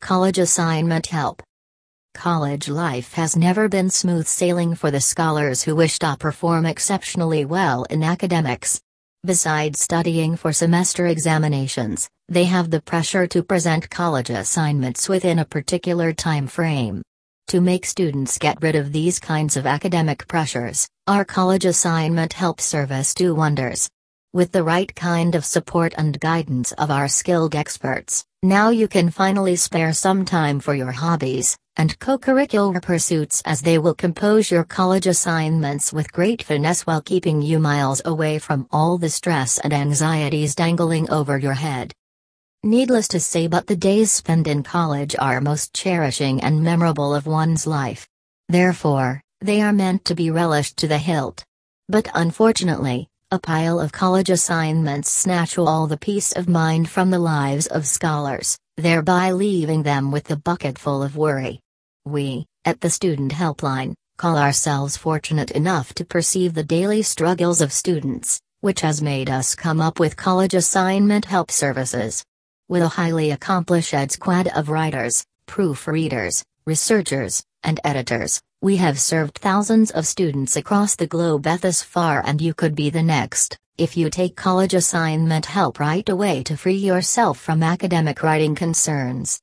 College Assignment Help College life has never been smooth sailing for the scholars who wish to perform exceptionally well in academics. Besides studying for semester examinations, they have the pressure to present college assignments within a particular time frame. To make students get rid of these kinds of academic pressures, our college assignment help service do wonders. With the right kind of support and guidance of our skilled experts, now you can finally spare some time for your hobbies and co-curricular pursuits as they will compose your college assignments with great finesse while keeping you miles away from all the stress and anxieties dangling over your head. Needless to say, but the days spent in college are most cherishing and memorable of one's life. Therefore, they are meant to be relished to the hilt. But unfortunately, a pile of college assignments snatch all the peace of mind from the lives of scholars, thereby leaving them with a bucket full of worry. We, at the Student Helpline, call ourselves fortunate enough to perceive the daily struggles of students, which has made us come up with college assignment help services. With a highly accomplished ed squad of writers, proofreaders, researchers, and editors, we have served thousands of students across the globe thus far and you could be the next, if you take college assignment help right away to free yourself from academic writing concerns.